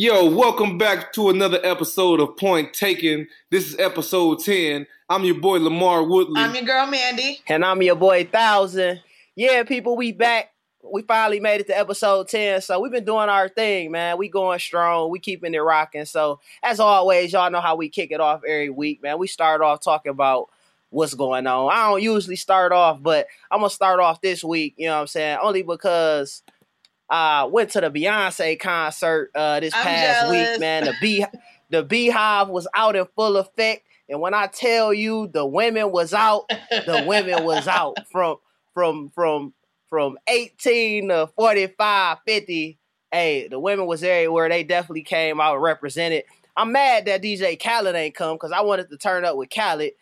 Yo, welcome back to another episode of Point Taken. This is episode 10. I'm your boy Lamar Woodley. I'm your girl Mandy. And I'm your boy Thousand. Yeah, people, we back. We finally made it to episode 10. So we've been doing our thing, man. We going strong. We keeping it rocking. So as always, y'all know how we kick it off every week, man. We start off talking about what's going on. I don't usually start off, but I'm gonna start off this week, you know what I'm saying? Only because uh went to the Beyonce concert uh this I'm past jealous. week, man. The bee the BeyHive was out in full effect. And when I tell you the women was out, the women was out from from from from 18 to 45, 50. Hey, the women was everywhere. They definitely came out represented. I'm mad that DJ Khaled ain't come because I wanted to turn up with Khaled,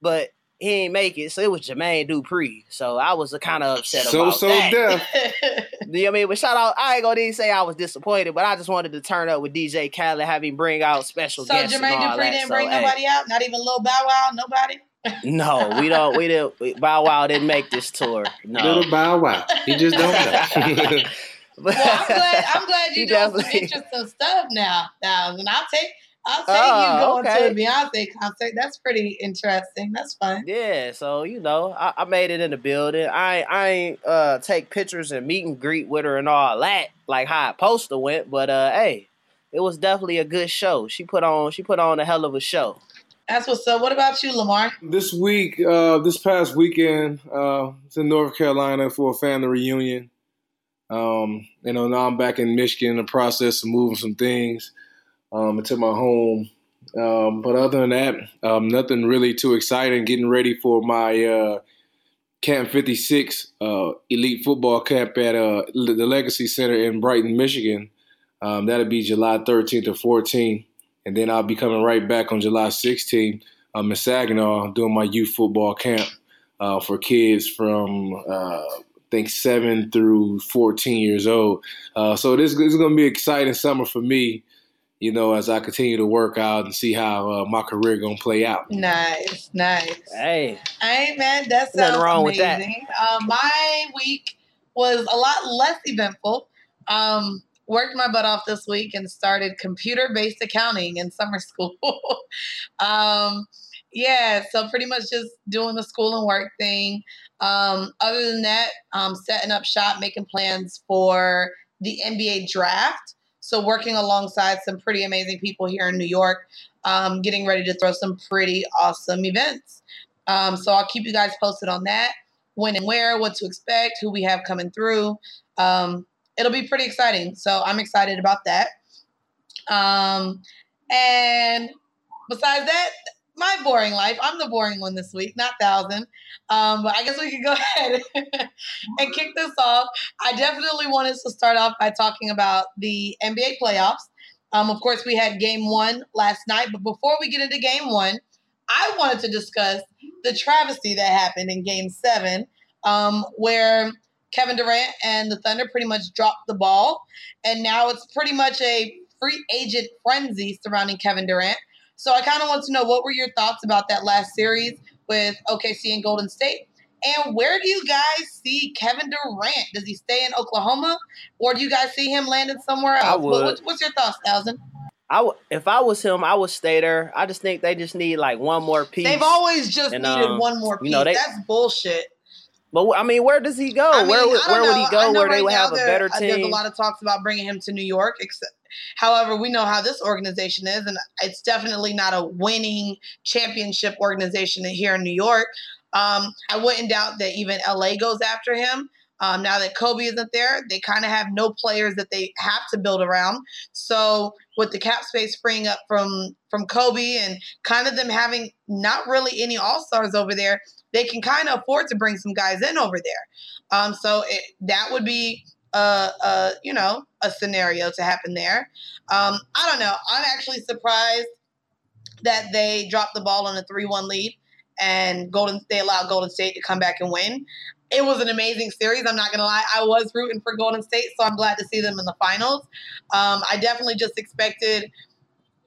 but he ain't make it. So it was Jermaine Dupri. So I was kind of upset so about so that. deaf. You know what I mean? But shout out, I ain't gonna even say I was disappointed, but I just wanted to turn up with DJ Khaled, have him bring out special so guests. Jermaine and all Dupri that. didn't So, bring hey. nobody out, not even Lil Bow Wow, nobody. No, we don't. We didn't. we- Bow Wow didn't make this tour. No. Little Bow Wow. He just don't know. Well, I'm glad. I'm glad you He doing some interesting stuff now. Now, and I'll take. I'll take Oh, you going okay. to a Beyonce concert. That's pretty interesting. That's fun. Yeah, so you know, I, I made it in the building. I I ain't uh take pictures and meet and greet with her and all that, like how I supposed to went. But uh, hey, it was definitely a good show. She put on she put on a hell of a show. That's what's up. What about you, Lamar? this week, uh, this past weekend, uh, it's in North Carolina for a family reunion. Um, you know, now I'm back in Michigan in the process of moving some things um, into my home. Um, but other than that, um, nothing really too exciting. Getting ready for my uh, Camp 56 uh, elite football camp at uh, the Legacy Center in Brighton, Michigan. Um, that'll be July 13th to 14th. And then I'll be coming right back on July 16th um, in Saginaw doing my youth football camp uh, for kids from uh, I think seven through 14 years old. Uh, so this, this is going to be an exciting summer for me, you know, as I continue to work out and see how uh, my career going to play out. Nice, nice. Hey, Hey man, that Nothing sounds wrong with that. amazing. Uh, my week was a lot less eventful. Um, worked my butt off this week and started computer-based accounting in summer school. um, yeah, so pretty much just doing the school and work thing. Um, other than that, um, setting up shop, making plans for the NBA draft. So working alongside some pretty amazing people here in New York, um, getting ready to throw some pretty awesome events. Um, so I'll keep you guys posted on that, when and where, what to expect, who we have coming through. Um, it'll be pretty exciting. So I'm excited about that. Um, and besides that, my boring life. I'm the boring one this week, not thousand. Um, but I guess we could go ahead and kick this off. I definitely wanted to start off by talking about the NBA playoffs. Um, of course, we had game one last night, but before we get into game one, I wanted to discuss the travesty that happened in game seven, um, where Kevin Durant and the Thunder pretty much dropped the ball. And now it's pretty much a free agent frenzy surrounding Kevin Durant. So I kind of want to know what were your thoughts about that last series with OKC and Golden State? And where do you guys see Kevin Durant? Does he stay in Oklahoma, or do you guys see him landing somewhere else? What- would. what's, your thoughts, Thousand? I w- if I was him, I would stay there. I just think they just need like one more piece. They've always just And, needed um, one more piece. you know, they- That's bullshit. but I mean, where does he go? I mean, where would, where would he go? Where they would have a better uh, There's a lot of talks about bringing him to New York. Except, however, we know how this organization is, and it's definitely not a winning championship organization here in New York. Um, I wouldn't doubt that even LA goes after him. Um, now that Kobe isn't there, they kind of have no players that they have to build around. So with the cap space freeing up from from Kobe and kind of them having not really any all stars over there, they can kind of afford to bring some guys in over there. Um, so it, that would be a, a you know a scenario to happen there. Um, I don't know. I'm actually surprised that they dropped the ball on a three-one lead and Golden they allowed Golden State to come back and win. It was an amazing series. I'm not gonna lie. I was rooting for Golden State, so I'm glad to see them in the finals. Um, I definitely just expected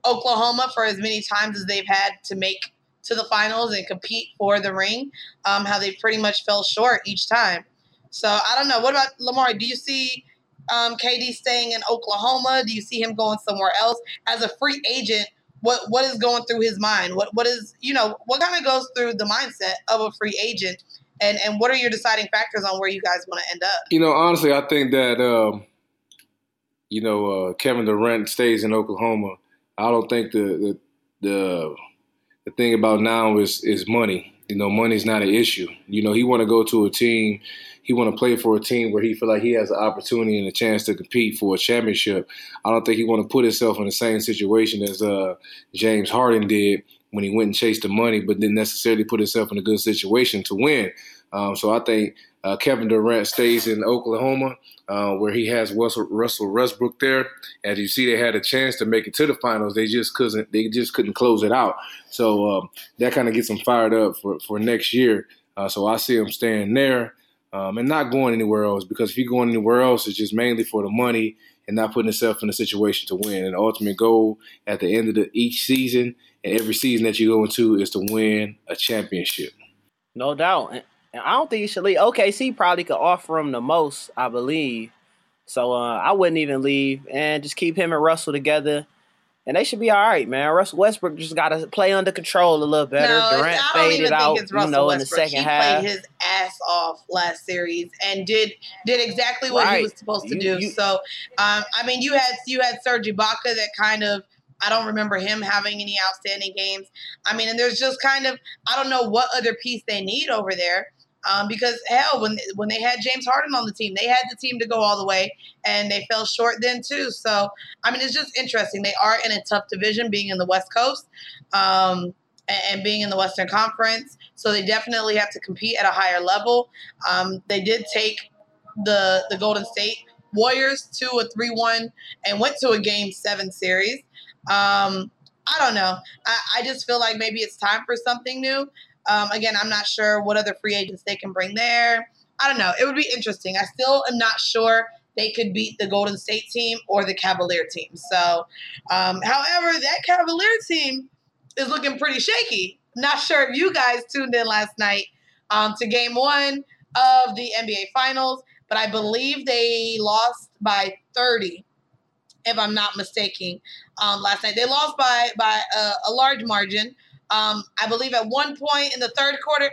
Oklahoma for as many times as they've had to make to the finals and compete for the ring. Um, how they pretty much fell short each time. So I don't know. What about Lamar? Do you see um, KD staying in Oklahoma? Do you see him going somewhere else as a free agent? What what is going through his mind? What what is you know what kind of goes through the mindset of a free agent? And and what are your deciding factors on where you guys want to end up? You know, honestly, I think that um, you know uh, Kevin Durant stays in Oklahoma. I don't think the the the, the thing about now is is money. You know, money's not an issue. You know, he want to go to a team he want to play for a team where he feel like he has an opportunity and a chance to compete for a championship. I don't think he want to put himself in the same situation as uh, James Harden did when he went and chased the money, but didn't necessarily put himself in a good situation to win. Um, so I think uh, Kevin Durant stays in Oklahoma, uh, where he has Russell, Russell Westbrook there. As you see, they had a chance to make it to the finals. They just couldn't. They just couldn't close it out. So um, that kind of gets them fired up for for next year. Uh, so I see him staying there um, and not going anywhere else because if you're going anywhere else, it's just mainly for the money and not putting yourself in a situation to win. And the ultimate goal at the end of the, each season and every season that you go into is to win a championship. No doubt. And I don't think you should leave. OKC probably could offer him the most, I believe. So uh, I wouldn't even leave and just keep him and Russell together and they should be all right, man. Russell Westbrook just got to play under control a little better. No, Durant I don't faded out, you know, Westbrook. in the second he half. He played his ass off last series and did did exactly what right. he was supposed to you, do. You, so, um, I mean, you had you had Serge Ibaka that kind of. I don't remember him having any outstanding games. I mean, and there's just kind of I don't know what other piece they need over there. Um, because hell, when when they had James Harden on the team, they had the team to go all the way, and they fell short then too. So I mean, it's just interesting. They are in a tough division, being in the West Coast, um, and, and, being in the Western Conference. So they definitely have to compete at a higher level. Um, they did take the the Golden State Warriors to a three one and went to a Game Seven series. Um, I don't know. I, I just feel like maybe it's time for something new. Um, again, I'm not sure what other free agents they can bring there. I don't know. It would be interesting. I still am not sure they could beat the Golden State team or the Cavalier team. So, um, however, that Cavalier team is looking pretty shaky. Not sure if you guys tuned in last night um, to game one of the NBA Finals, but I believe they lost by 30, if I'm not mistaken, um, last night. They lost by, by a, a large margin. Um, I believe at one point in the third quarter.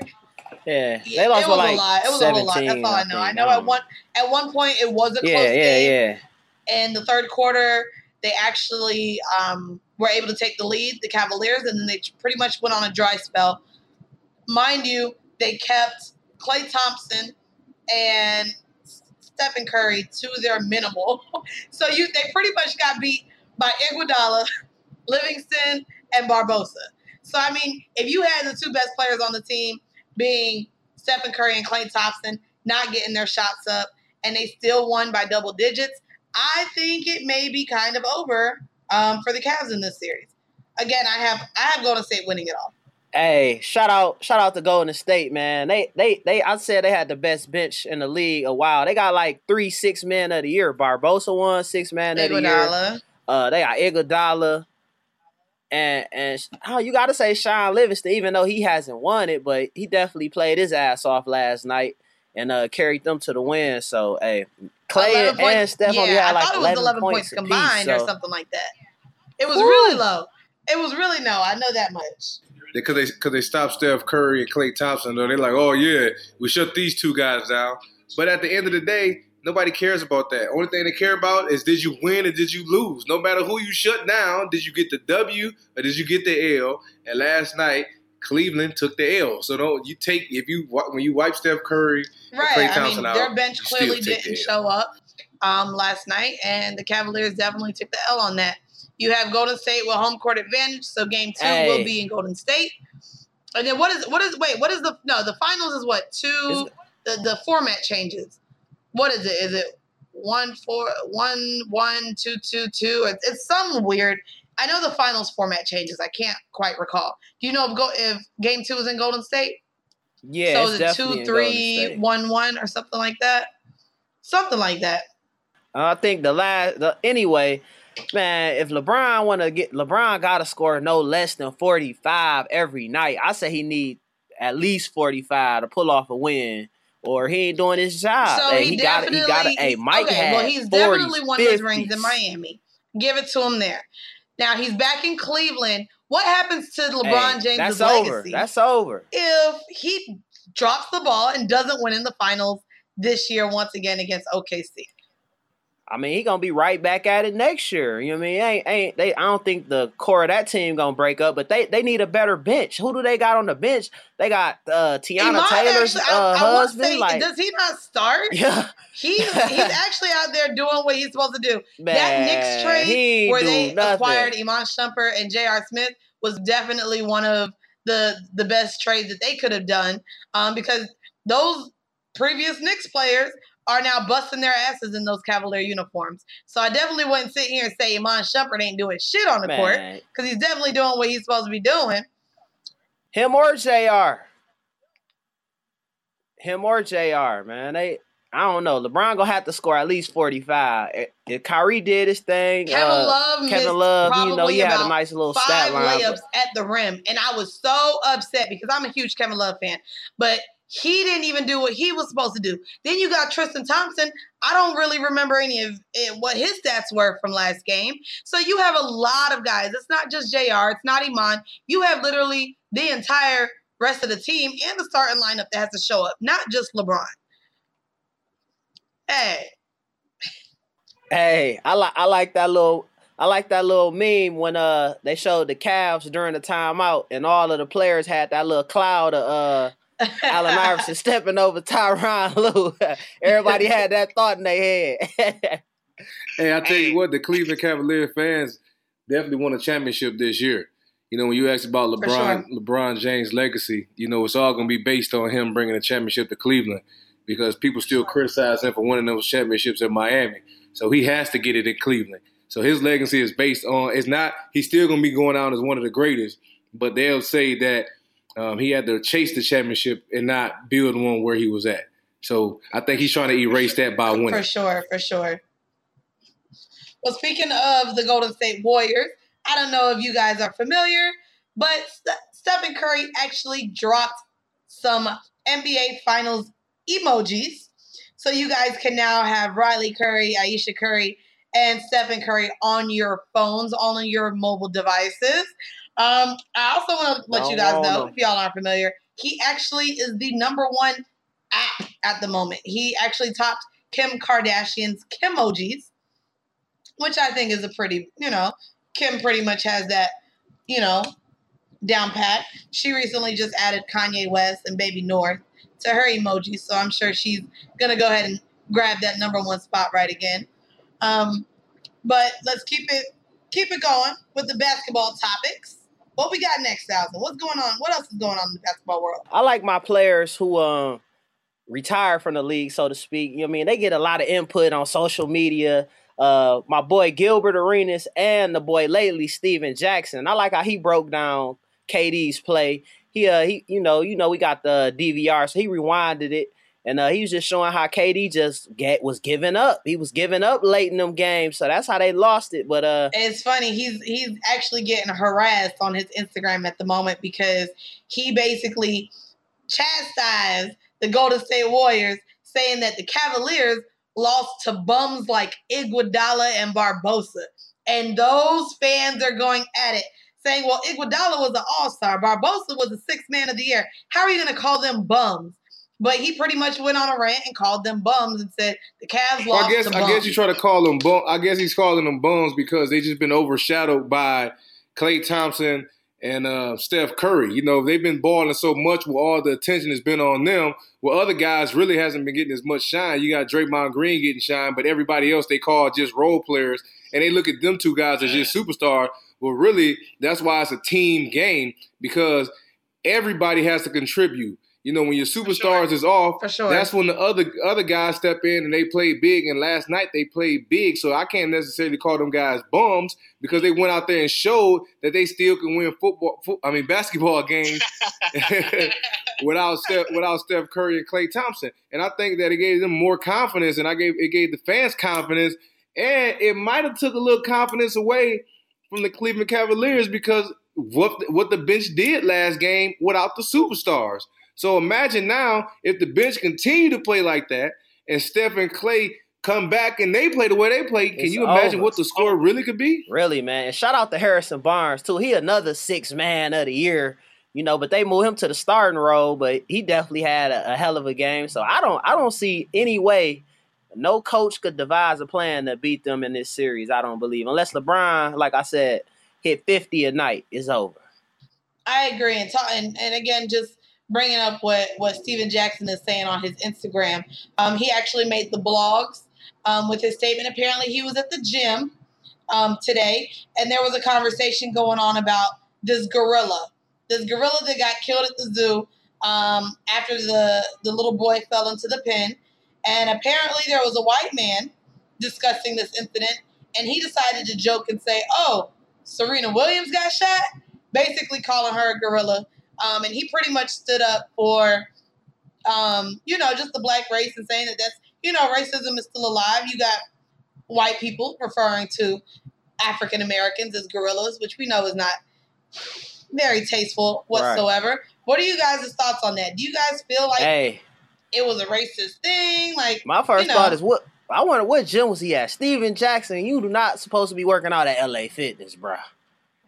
Yeah, they lost it was like a lot. It was a whole lot. That's all I know. I, I know at one at one point it was a close yeah, yeah, game. Yeah, In the third quarter, they actually um, were able to take the lead, the Cavaliers, and then they pretty much went on a dry spell. Mind you, they kept Klay Thompson and Stephen Curry to their minimal. so you they pretty much got beat by Iguodala, Livingston, and Barbosa. So I mean, if you had the two best players on the team being Stephen Curry and Klay Thompson not getting their shots up, and they still won by double digits, I think it may be kind of over um, for the Cavs in this series. Again, I have I have Golden State winning it all. Hey, shout out, shout out to Golden State, man. They, they, they. I said they had the best bench in the league a while. They got like three six men of the year. Barbosa won six man of the year. Uh, they got Iguodala and and oh, you got to say Shaun Livingston, even though he hasn't won it, but he definitely played his ass off last night and uh, carried them to the win. So hey, Klay and, and Steph yeah, only had like I thought it was 11, points, points combined piece, or something like that. It was Woo. really low. It was really no. I know that much. Because they because they stopped Steph Curry and Klay Thompson, though they're like, oh yeah, we shut these two guys down. But at the end of the day, Nobody cares about that. Only thing they care about is did you win or did you lose? No matter who you shut down, did you get the W or did you get the L? And last night, Cleveland took the L. So don't you take if you when you wipe Steph Curry, right? I mean, their bench clearly didn't show up um, last night, and the Cavaliers definitely took the L on that. You have Golden State with home court advantage, so game two hey. will be in Golden State. And then what is what is wait what is the no the finals is what two the the format changes what is it? Is it one four one one two two two? It's, it's some weird. I know the finals format changes. I can't quite recall. Do you know if go if game two is in Golden State? Yeah. So is it two three one one or something like that? Something like that. I think the last the anyway, man. If LeBron want to get LeBron got to score no less than forty five every night. I say he need at least forty five to pull off a win or he ain't doing his job. So hey, he, he got he got hey Mike okay, well, he's 40s, definitely won his rings in Miami. Give it to him there. Now he's back in Cleveland. What happens to LeBron Hey, James' That's legacy over. That's over. if he drops the ball and doesn't win in the finals this year once again against OKC? I mean, he gonna be right back at it next year. You know what I mean? Ain't ain't they? I don't think the core of that team gonna break up, but they they need a better bench. Who do they got on the bench? They got uh Teyana Iman Taylor's actually- uh, I, I husband. say, like, does he not start? yeah, He's he's actually out there doing what he's supposed to do. man, that Knicks trade where they nothing. acquired Iman Shumpert and J.R. Smith was definitely one of the the best trades that they could have done um, because those previous Knicks players are now busting their asses in those Cavalier uniforms. So I definitely wouldn't sit here and say Iman Shumpert ain't doing shit on the court because he's definitely doing what he's supposed to be doing. him or Jr. Him or Jr. Man, they. I don't know. LeBron gonna have to score at least forty five. If, Kyrie did his thing, Kevin uh, Love missed Kevin Love, you know, he had a nice little five stat line. layups at the rim, and I was so upset because I'm a huge Kevin Love fan, but he didn't even do what he was supposed to do. Then you got Tristan Thompson. I don't really remember any of what his stats were from last game. So you have a lot of guys. It's not just Jr. It's not Iman. You have literally the entire rest of the team and the starting lineup that has to show up, not just LeBron. Hey, Hey, I like I like that little I like that little meme when uh they showed the Cavs during the timeout and all of the players had that little cloud of uh Allen Iverson stepping over Tyronn Lue. Everybody had that thought in their head. Hey, I tell you what, the Cleveland Cavalier fans definitely won a championship this year. You know, when you ask about For LeBron, LeBron James' legacy, you know, it's all going to be based on him bringing a championship to Cleveland because people still criticize him for winning those championships in Miami. So he has to get it in Cleveland. So his legacy is based on. It's not. He's still going to be going out as one of the greatest, but they'll say that um, he had to chase the championship and not build one where he was at. So I think he's trying to erase that by winning. For sure, for sure. Well, speaking of the Golden State Warriors, I don't know if you guys are familiar, but St- Stephen Curry actually dropped some NBA Finals emojis. So you guys can now have Riley Curry, Ayesha Curry, and Stephen Curry on your phones, on your mobile devices. Um, I also want to let you guys know, if y'all aren't familiar, he actually is the number one app at the moment. He actually topped Kim Kardashian's Kimojis, which I think is a pretty, you know, Kim pretty much has that, you know, down pat. She recently just added Kanye West and Baby North to her emojis, so I'm sure she's gonna go ahead and grab that number one spot right again. Um, but let's keep it keep it going with the basketball topics. What we got next, Thousand? What's going on? What else is going on in the basketball world? I like my players who um retire from the league, so to speak. You know I mean? They get a lot of input on social media. Uh my boy Gilbert Arenas and the boy lately, Stephen Jackson. I like how he broke down KD's play. He uh he you know, you know, we got the DVR, so he rewinded it. And uh, he was just showing how KD just get was giving up. He was giving up late in them games, so that's how they lost it. But uh, It's funny. He's he's actually getting harassed on his Instagram at the moment because he basically chastised the Golden State Warriors, saying that the Cavaliers lost to bums like Iguodala and Barbosa, and those fans are going at it, saying, "Well, Iguodala was an All Star, Barbosa was the sixth man of the year. How are you going to call them bums?" But he pretty much went on a rant and called them bums and said the Cavs Well, lost I guess I guess you try to call them bum. I guess he's calling them bums because they just been overshadowed by Klay Thompson and uh, Steph Curry. You know they've been balling so much, where all the attention has been on them. Where other guys really hasn't been getting as much shine. You got Draymond Green getting shine, but everybody else they call just role players, and they look at them two guys as just superstar. Well, really, that's why it's a team game because everybody has to contribute. You know, when your superstars is off, sure. that's when the other other guys step in and they play big. And last night they played big, so I can't necessarily call them guys bums because they went out there and showed that they still can win football. Fo- I mean basketball games without Steph, without Steph Curry and Klay Thompson. And I think that it gave them more confidence, and I gave it gave the fans confidence, and it might have took a little confidence away from the Cleveland Cavaliers because what what the bench did last game without the superstars. So imagine now if the bench continue to play like that and Steph and Klay come back and they play the way they play. Can It's you imagine over. what the score really could be? Really, man. And shout out to Harrison Barnes too. He another six man of the year. You know, but they moved him to the starting role, but he definitely had a, a hell of a game. So I don't I don't see any way no coach could devise a plan to beat them in this series. I don't believe. Unless LeBron, like I said, hit 50 a night, it's over. I agree. And, talk, and and again, just bringing up what what Stephen Jackson is saying on his Instagram. Um, he actually made the blogs um, with his statement. Apparently, he was at the gym um, today, and there was a conversation going on about this gorilla, this gorilla that got killed at the zoo um, after the the little boy fell into the pen, and apparently there was a white man discussing this incident, and he decided to joke and say, "Oh, Serena Williams got shot." basically calling her a gorilla. Um, and he pretty much stood up for, um, you know, just the black race and saying that that's, you know, racism is still alive. You got white people referring to African Americans as gorillas, which we know is not very tasteful whatsoever. What are you guys' thoughts on that? Do you guys feel like hey, it was a racist thing? Like, my first you know. thought is what I wonder what gym was he at? Stephen Jackson, you do not supposed to be working out at LA Fitness, bruh.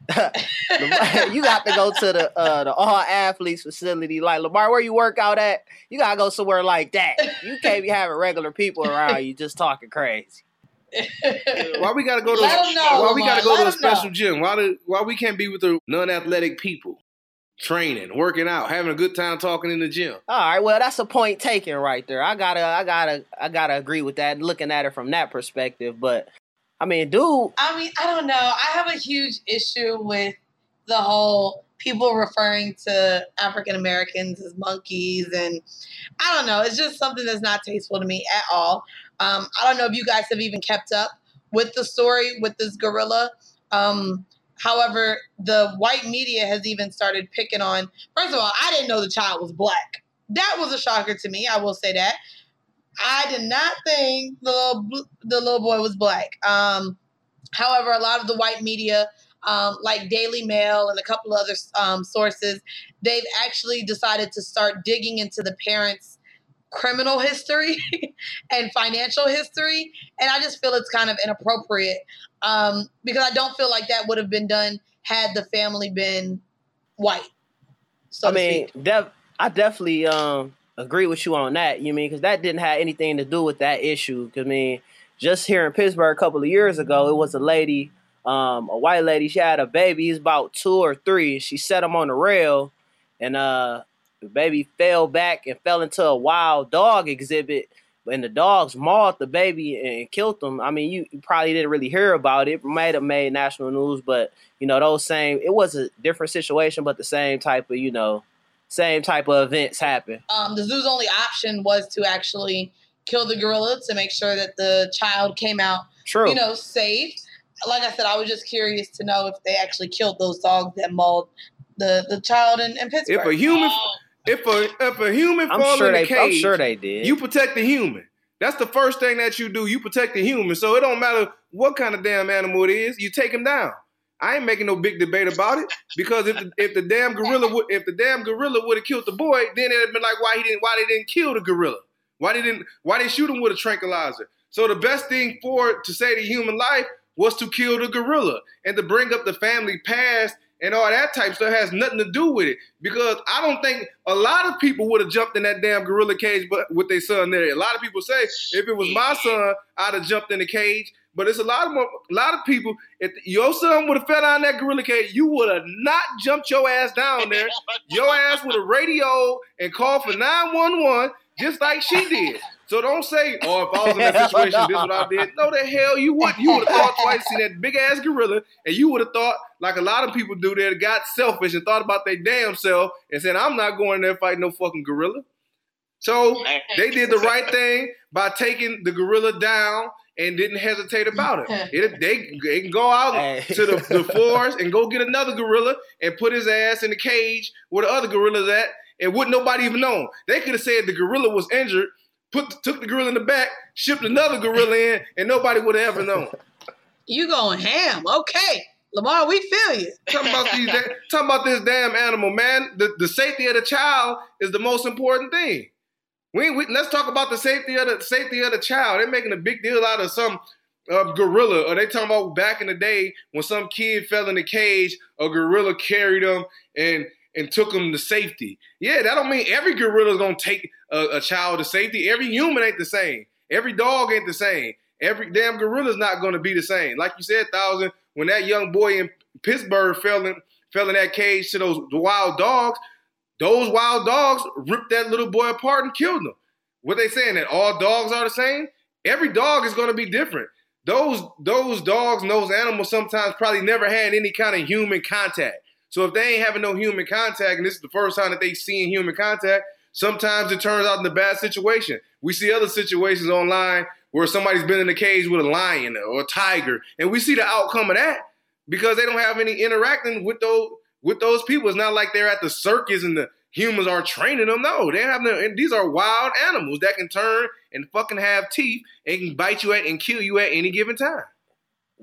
you got to go to the uh, the all athletes facility. Like Lamar, where you work out at, you gotta go somewhere like that. You can't be having regular people around you just talking crazy. Why we gotta go to Let 'em know, why we gotta go Lamar. to a Let 'em know. special gym? Why do, why we can't be with the non-athletic people? Training, working out, having a good time talking in the gym. All right, well that's a point taken right there. I gotta, I gotta, I gotta agree with that. Looking at it from that perspective, but I mean, dude, I mean, I don't know. I have a huge issue with the whole people referring to African Americans as monkeys, and I don't know. It's just something that's not tasteful to me at all. Um, I don't know if you guys have even kept up with the story with this gorilla. Um, however, the white media has even started picking on. First of all, I didn't know the child was black. That was a shocker to me. I will say that. I did not think the little, the little boy was black. Um, however, a lot of the white media, um, like Daily Mail and a couple other um, sources, they've actually decided to start digging into the parents' criminal history and financial history. And I just feel it's kind of inappropriate um, because I don't feel like that would have been done had the family been white. So I mean, def- I definitely um agree with you on that. You mean because that didn't have anything to do with that issue. I mean, just here in Pittsburgh a couple of years ago, it was a lady, um, a white lady. She had a baby. He's about two or three. She set him on the rail, and uh, the baby fell back and fell into a wild dog exhibit. And the dogs mauled the baby and killed him. I mean, you, you probably didn't really hear about it. It might have made national news, but you know, those same. It was a different situation, but the same type of you know same type of events happen. um, the zoo's only option was to actually kill the gorilla to make sure that the child came out, True. you know, safe. Like I said, I was just curious to know if they actually killed those dogs that mauled the, the child in, in Pittsburgh. If a human, if a if a human I'm fall sure in they. the cage, I'm sure they did. you protect the human. That's the first thing that you do. You protect the human. So it don't matter what kind of damn animal it is. You take him down. I ain't making no big debate about it because if the, if the damn gorilla would if the damn gorilla would have killed the boy, then it'd have been like why he didn't why they didn't kill the gorilla? Why they didn't why they shoot him with a tranquilizer? So the best thing for to say to human life was to kill the gorilla and to bring up the family past and all that type stuff has nothing to do with it because I don't think a lot of people would have jumped in that damn gorilla cage, but with their son there. A lot of people say if it was my son, I'd have jumped in the cage. But it's a lot of more, a lot of people. If your son would have fell down that gorilla cage, you would have not jumped your ass down there. Your ass would have radioed and called for nine one one just like she did. So don't say, "Oh, if I was in that situation, this is what I did." No, the hell you would. You would have thought twice, seen that big ass gorilla, and you would have thought, like a lot of people do, there, got selfish and thought about their damn self and said, "I'm not going there fight no fucking gorilla." So they did the right thing by taking the gorilla down and didn't hesitate about it. it they, they can go out Hey. to the, the forest and go get another gorilla and put his ass in the cage where the other gorillas at, and wouldn't nobody even know. They could have said the gorilla was injured, put took the gorilla in the back, shipped another gorilla in, and nobody would have ever known. You going ham? Okay, Lamar, we feel you. talking about these, talking about this damn animal, man. The the safety of the child is the most important thing. We, we let's talk about the safety of the safety of the child. They're making a big deal out of some uh, gorilla. Or they talking about back in the day when some kid fell in a cage, a gorilla carried him and and took him to safety. Yeah, that don't mean every gorilla is gonna take a, a child to safety. Every human ain't the same. Every dog ain't the same. Every damn gorilla's not gonna be the same. Like you said, thousand. When that young boy in Pittsburgh fell in fell in that cage to those wild dogs, those wild dogs ripped that little boy apart and killed him. What they saying that all dogs are the same? Every dog is gonna be different. Those those dogs and those animals sometimes probably never had any kind of human contact. So if they ain't having no human contact, and this is the first time that they seen human contact, sometimes it turns out in a bad situation. We see other situations online where somebody's been in a cage with a lion or a tiger, and we see the outcome of that because they don't have any interacting with those with those people. It's not like they're at the circus and the humans are training them. No, they have no. And these are wild animals that can turn and fucking have teeth and can bite you at and kill you at any given time.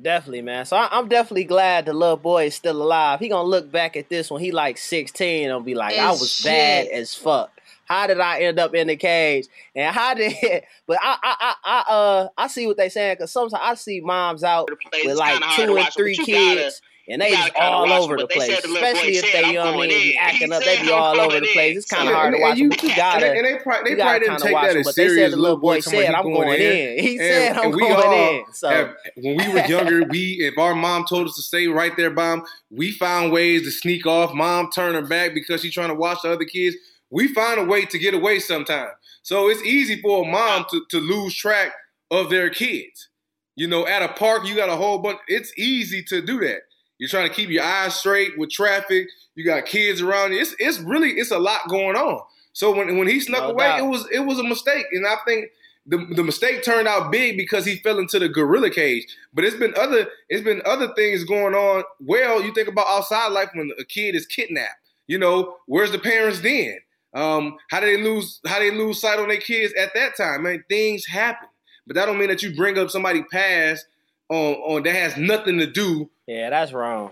Definitely, man. So I, am definitely glad the little boy is still alive. He gonna look back at this when he like 16 and be like, "I was shit. bad as fuck." How did I end up in the cage? And how did? But I, I, I, I uh, I see what they saying because sometimes I see moms out with like two and three kids. And they just all over the place, especially if they, you know what I mean, be acting up. They be all over the place. It's kind of hard to watch you gotta. And they probably, they probably didn't take that as serious. The little boy said, "I'm going in." He said, "I'm going in." So when we were younger, we if our mom told us to stay right there, mom, we found ways to sneak off. Mom turned her back because she's trying to watch the other kids we find a way to get away sometimes. So it's easy for a mom to, to lose track of their kids. You know, at a park, you got a whole bunch. It's easy to do that. You're trying to keep your eyes straight with traffic. You got kids around you. It's it's really it's a lot going on. So when when he snuck no away, doubt. it was it was a mistake, and I think the the mistake turned out big because he fell into the gorilla cage. But it's been other it's been other things going on. Well, you think about outside life when a kid is kidnapped. You know, where's the parents then? Um, how do they lose? How they lose sight on their kids at that time? Man, things happen, but that don't mean that you bring up somebody past on on that has nothing to do. Yeah, that's wrong.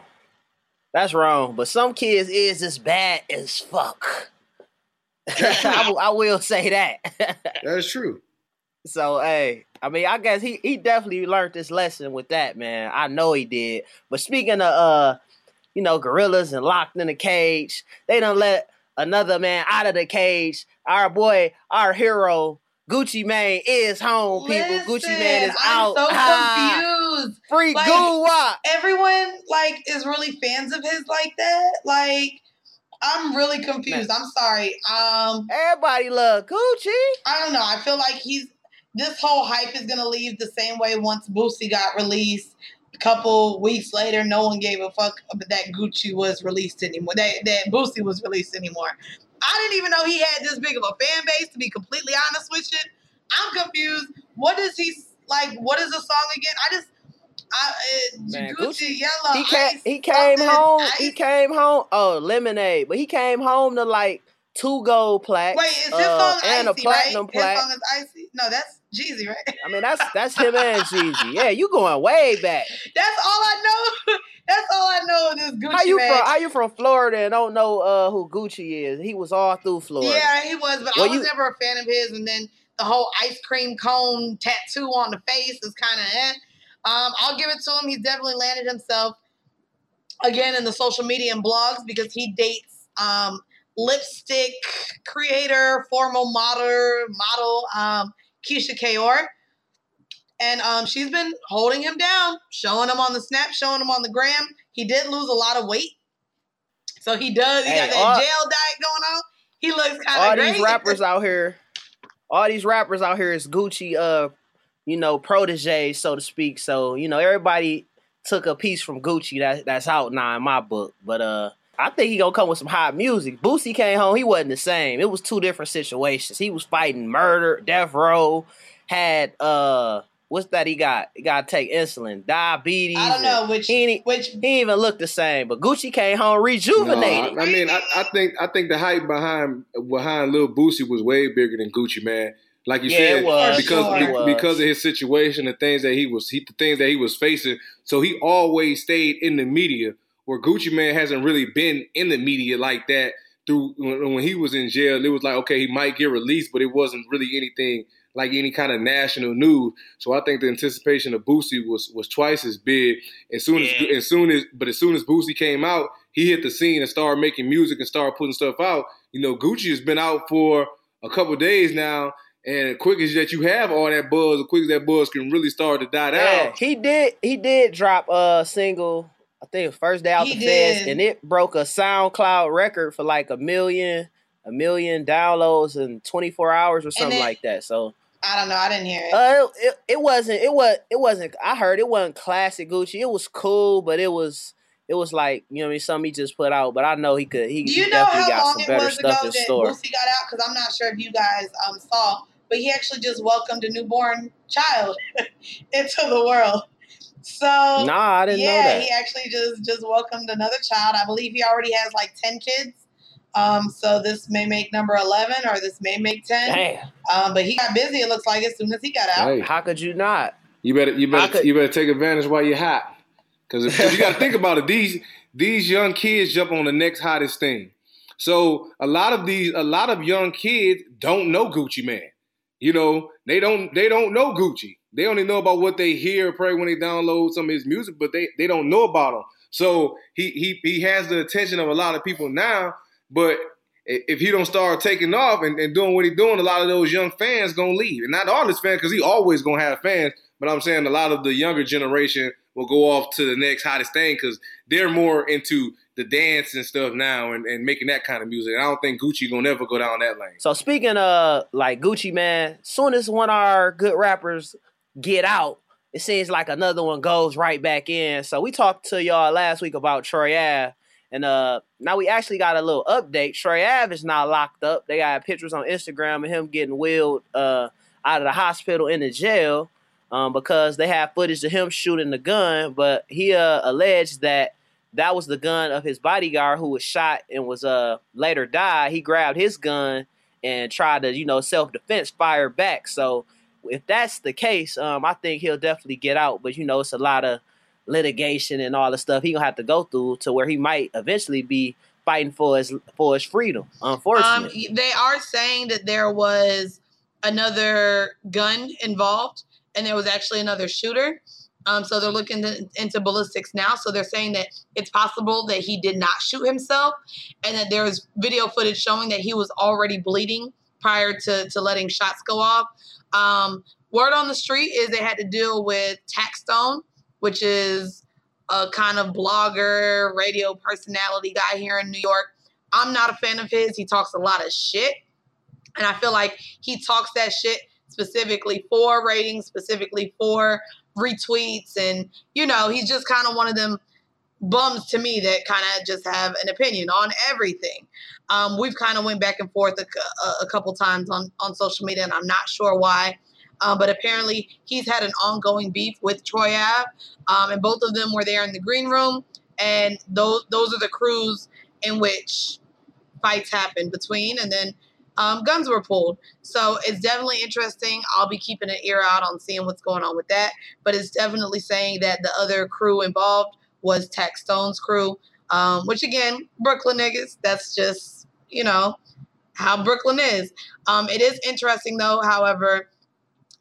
That's wrong. But some kids is as bad as fuck. I, I will say that. that's true. So hey, I mean, I guess he he definitely learned this lesson with that man. I know he did. But speaking of uh, you know, gorillas and locked in a cage, they don't let another man out of the cage. Our boy, our hero, Gucci Mane is home, people. Listen, Gucci Mane is I'm out. so ah, confused. Free like, Goo Everyone like is really fans of his like that. Like I'm really confused. I'm sorry. Um Everybody love Gucci. I don't know. I feel like he's this whole hype is gonna leave the same way once Boosie got released a couple weeks later, no one gave a fuck that Gucci was released anymore. That that Boosie was released anymore. I didn't even know he had this big of a fan base. To be completely honest with you, I'm confused. What does he like? What is the song again? I just. I, uh, Man, Gucci, Gucci, yellow. He came. he came home. Ice. He came home. Oh, lemonade. But he came home to like two gold plaques. Wait, is his uh, song and Icy, a platinum right? plaque. His song is Icy. No, that's Jeezy, right? I mean, that's that's him and Jeezy. Yeah, you going way back. That's all I know. That's all I know of this Gucci how you man. From, how you from Florida and don't know uh, who Gucci is? He was all through Florida. Yeah, he was, but well, I was you, never a fan of his. And then the whole ice cream cone tattoo on the face is kind of eh. Um, I'll give it to him. He's definitely landed himself again in the social media and blogs because he dates um, lipstick creator, formal model, model. Um, Keyshia Ka'oir. And um, she's been holding him down, showing him on the snap, showing him on the gram. He did lose a lot of weight. So he does, he hey, got that all, jail diet going on. He looks kind of great. All great. these rappers out here, all these rappers out here is Gucci, uh, you know, protege, so to speak. So, you know, everybody took a piece from Gucci that, that's out now in my book. But uh I think he gonna come with some hot music. Boosie came home, he wasn't the same. It was two different situations. He was fighting murder, death row, had uh what's that he got? He gotta take insulin, diabetes. I don't know which he which he even looked the same. But Gucci came home rejuvenated. No, I, I, mean, I, I, think I think the hype behind behind Lil Boosie was way bigger than Gucci, man. Like you Yeah, said, it was. because Sure. be- It was. because of his situation, the things that he was, he, the things that he was facing. So he always stayed in the media. Where Gucci Mane hasn't really been in the media like that. Through when, when he was in jail, it was like okay, he might get released, but it wasn't really anything like any kind of national news. So I think the anticipation of Boosie was was twice as big. As soon as Yeah. as soon as but as soon as Boosie came out, he hit the scene and started making music and started putting stuff out. You know, Gucci has been out for a couple days now, and quick as that you have all that buzz, as quick as that buzz can really start to die Yeah, down. he did. He did drop a single. I think first day out He the feds, did. and it broke a SoundCloud record for like a million, a million downloads in 24 hours or something it- like that. So I don't know. I didn't hear it. uh, it, it, it wasn't. It was. It wasn't. I heard it wasn't classic Gucci. It was cool, but it was. It was like you know what I mean. Something he just put out, but I know he could. He, Do he you know definitely how got long some it better was ago stuff in that store. Boosie got out? Because I'm not sure if you guys um, saw, but he actually just welcomed a newborn child into the world. So Nah, I didn't yeah, know that. he actually just just welcomed another child. I believe he already has like ten kids. Um, so this may make number eleven, or this may make ten. Damn, Um, but he got busy. It looks like as soon as he got out. Hey, how could you not? you better you better could- you better take advantage while you're hot, because you got to think about it. These these young kids jump on the next hottest thing. So a lot of these a lot of young kids don't know Gucci Mane. You know, they don't they don't know Gucci. They only know about what they hear probably when they download some of his music, but they, they don't know about him. So he he he has the attention of a lot of people now, but if he don't start taking off and, and doing what he's doing, a lot of those young fans gonna leave. And not all his fans, because he always gonna have fans. But I'm saying a lot of the younger generation will go off to the next hottest thing because they're more into the dance and stuff now and, and making that kind of music. I don't think Gucci gonna ever go down that lane. So speaking of like Gucci man, soon as one of our good rappers get out, it seems like another one goes right back in. So we talked to y'all last week about Troy Ave, and uh now we actually got a little update. Troy Ave is not locked up. They got pictures on Instagram of him getting wheeled uh out of the hospital in into jail um because they have footage of him shooting the gun, but he uh alleged that that was the gun of his bodyguard who was shot and was uh later died. He grabbed his gun and tried to, you know, self defense fire back. So if that's the case, um, I think he'll definitely get out. But you know, it's a lot of litigation and all the stuff he gonna have to go through to where he might eventually be fighting for his for his freedom. Um, Unfortunately, they are saying that there was another gun involved, and there was actually another shooter. Um, so they're looking to, into ballistics now. So they're saying that it's possible that he did not shoot himself, and that there was video footage showing that he was already bleeding prior to to letting shots go off. Um, word on the street is they had to deal with Taxstone, which is a kind of blogger, radio personality guy here in New York. I'm not a fan of his. He talks a lot of shit. And I feel like he talks that shit specifically for ratings, specifically for retweets. And, you know, he's just kind of one of them bums to me that kind of just have an opinion on everything. Um, we've kind of went back and forth a, a, a couple times on, on social media, and I'm not sure why. Um, but apparently, he's had an ongoing beef with Troy Ave, um, and both of them were there in the green room. And those those are the crews in which fights happen between, and then um, guns were pulled. So it's definitely interesting. I'll be keeping an ear out on seeing what's going on with that. But it's definitely saying that the other crew involved was Taxstone's crew, um, which again, Brooklyn niggas. That's just you know how Brooklyn is. Um, it is interesting though, however,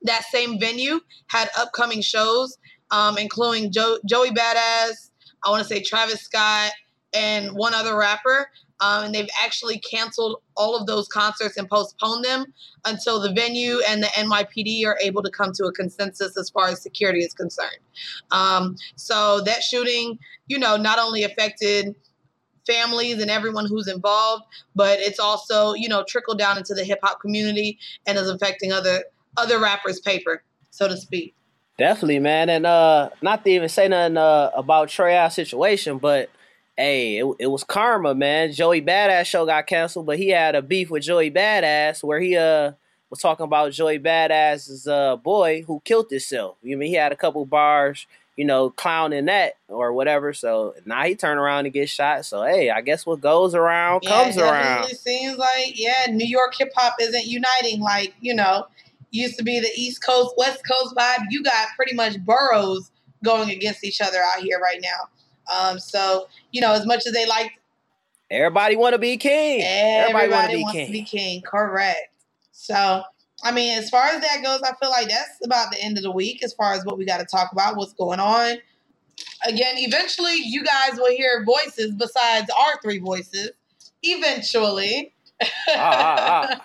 that same venue had upcoming shows, um, including jo- Joey Badass. I want to say Travis Scott and one other rapper. Um, and they've actually canceled all of those concerts and postponed them until the venue and the NYPD are able to come to a consensus as far as security is concerned. Um, so that shooting, you know, not only affected families and everyone who's involved, but it's also, you know, trickled down into the hip hop community and is affecting other other rappers' paper, so to speak. definitely, man. And uh, not to even say nothing uh, about Ave's situation, but hey, it, it was karma, man. Joey Badass show got canceled, but he had a beef with Joey Badass where he uh was talking about Joey Badass's uh boy who killed himself. You mean he had a couple bars, you know, clowning that or whatever. So now he turned around and get shot. So hey, I guess what goes around comes it around. definitely seems like yeah, New York hip hop isn't uniting like you know used to be the East Coast, West Coast vibe. You got pretty much boroughs going against each other out here right now. Um, so you know, as much as they like, everybody want to be king. Everybody, everybody wants to be king. Correct. So I mean, as far as that goes, I feel like that's about the end of the week as far as what we got to talk about, what's going on. Again, eventually you guys will hear voices besides our three voices. Eventually. Ah, ah,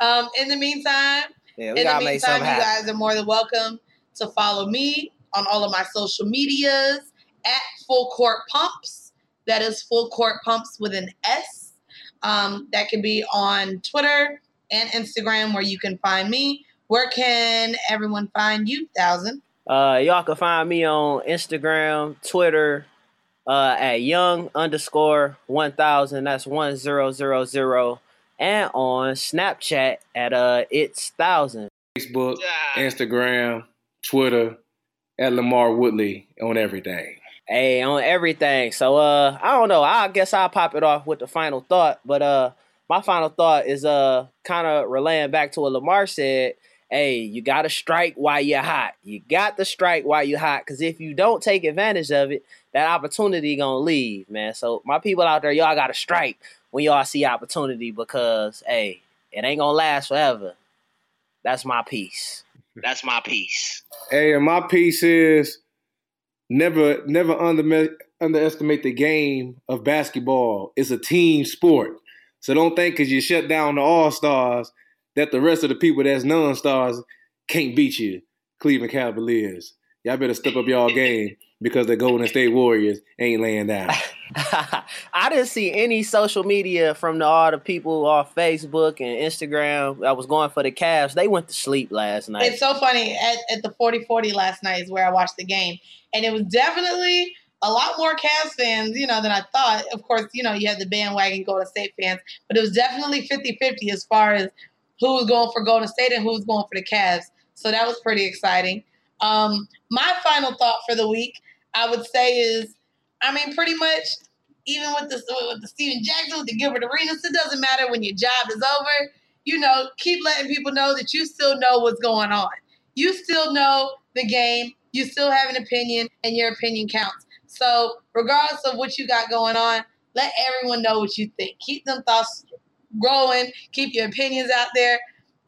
ah. um, in the meantime, yeah, in the meantime, you guys are more than welcome to follow me on all of my social medias at Full Court Pumps. That is Full Court Pumps with an S. Um, that can be on Twitter, and Instagram where you can find me. Where can everyone find you, Thousand? Uh, y'all can find me on Instagram, Twitter, uh, at young underscore one thousand. That's one zero zero zero, and on Snapchat at uh it's thousand. Facebook, Instagram, Twitter, at Lamar Woodley on everything. Hey, on everything. So uh, I don't know. I guess I'll pop it off with the final thought, but uh my final thought is uh kind of relaying back to what Lamar said. Hey, you gotta strike while you're hot. You got to strike while you're hot, because if you don't take advantage of it, that opportunity gonna leave, man. So my people out there, y'all gotta strike when y'all see opportunity, because hey, it ain't gonna last forever. That's my piece. That's my piece. Hey, and my piece is never never under, underestimate the game of basketball. It's a team sport. So don't think because you shut down the All Stars that the rest of the people that's non stars can't beat you, Cleveland Cavaliers. Y'all better step up y'all game because the Golden State Warriors ain't laying down. I didn't see any social media from the, all the people off Facebook and Instagram I was going for the Cavs. They went to sleep last night. It's so funny. At, at the 40 40 last night is where I watched the game. And it was definitely a lot more Cavs fans, you know, than I thought. Of course, you know, you had the bandwagon Golden State fans, but it was definitely 50-50 as far as who was going for Golden State and who was going for the Cavs. So that was pretty exciting. Um, my final thought for the week, I would say is, I mean, pretty much even with the with the Stephen Jackson, with the Gilbert Arenas, it doesn't matter when your job is over. You know, keep letting people know that you still know what's going on. You still know the game. You still have an opinion, and your opinion counts. So, regardless of what you got going on, let everyone know what you think. Keep them thoughts growing, keep your opinions out there,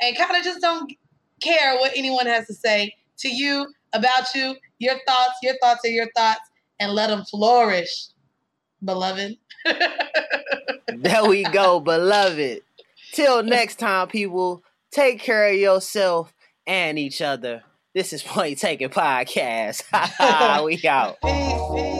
and kind of just don't care what anyone has to say to you, about you, your thoughts. Your thoughts are your thoughts, and let them flourish, beloved. there we go, beloved. Till next time, people, take care of yourself and each other. This is Point Taken Podcast. we out. Peace.